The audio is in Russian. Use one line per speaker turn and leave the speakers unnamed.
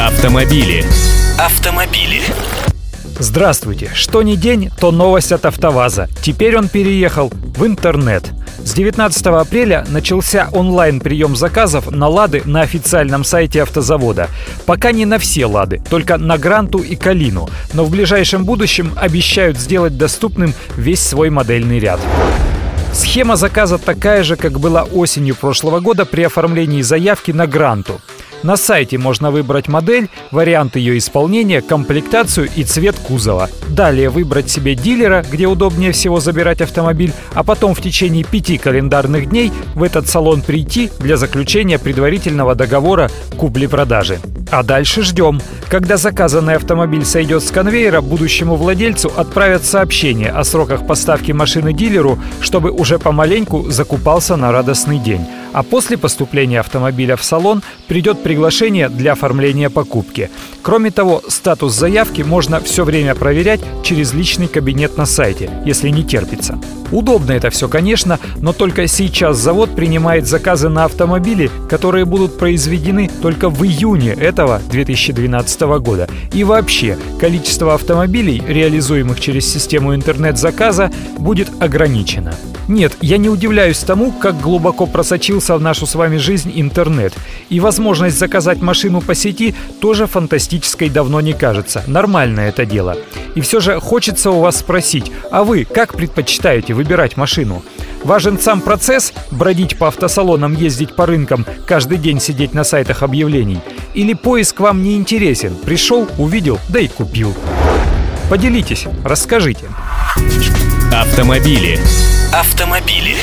Автомобили. Автомобили.
Здравствуйте! Что ни день, то новость от АвтоВАЗа. Теперь он переехал в интернет. С 19 апреля начался онлайн-прием заказов на «Лады» на официальном сайте автозавода. Пока не на все «Лады», только на «Гранту» и «Калину», но в ближайшем будущем обещают сделать доступным весь свой модельный ряд. Схема заказа такая же, как была осенью прошлого года при оформлении заявки на «Гранту». На сайте можно выбрать модель, вариант ее исполнения, комплектацию и цвет кузова. Далее выбрать себе дилера, где удобнее всего забирать автомобиль, а потом в течение пяти календарных дней в этот салон прийти для заключения предварительного договора купли-продажи. А дальше ждем. Когда заказанный автомобиль сойдет с конвейера, будущему владельцу отправят сообщение о сроках поставки машины дилеру, чтобы уже помаленьку закупался на радостный день. А после поступления автомобиля в салон придет приглашение для оформления покупки. Кроме того, статус заявки можно все время проверять через личный кабинет на сайте, если не терпится. Удобно это все, конечно, но только сейчас завод принимает заказы на автомобили, которые будут произведены только в июне этого 2012 года. И вообще, количество автомобилей, реализуемых через систему интернет-заказа, будет ограничено. Нет, я не удивляюсь тому, как глубоко просочился в нашу с вами жизнь интернет. И возможность заказать машину по сети тоже фантастической давно не кажется. Нормально это дело. И все же хочется у вас спросить, а вы как предпочитаете выбирать машину? Важен сам процесс – бродить по автосалонам, ездить по рынкам, каждый день сидеть на сайтах объявлений? Или поиск вам не интересен? Пришел, увидел, да и купил. Поделитесь, расскажите.
Автомобили. Автомобили.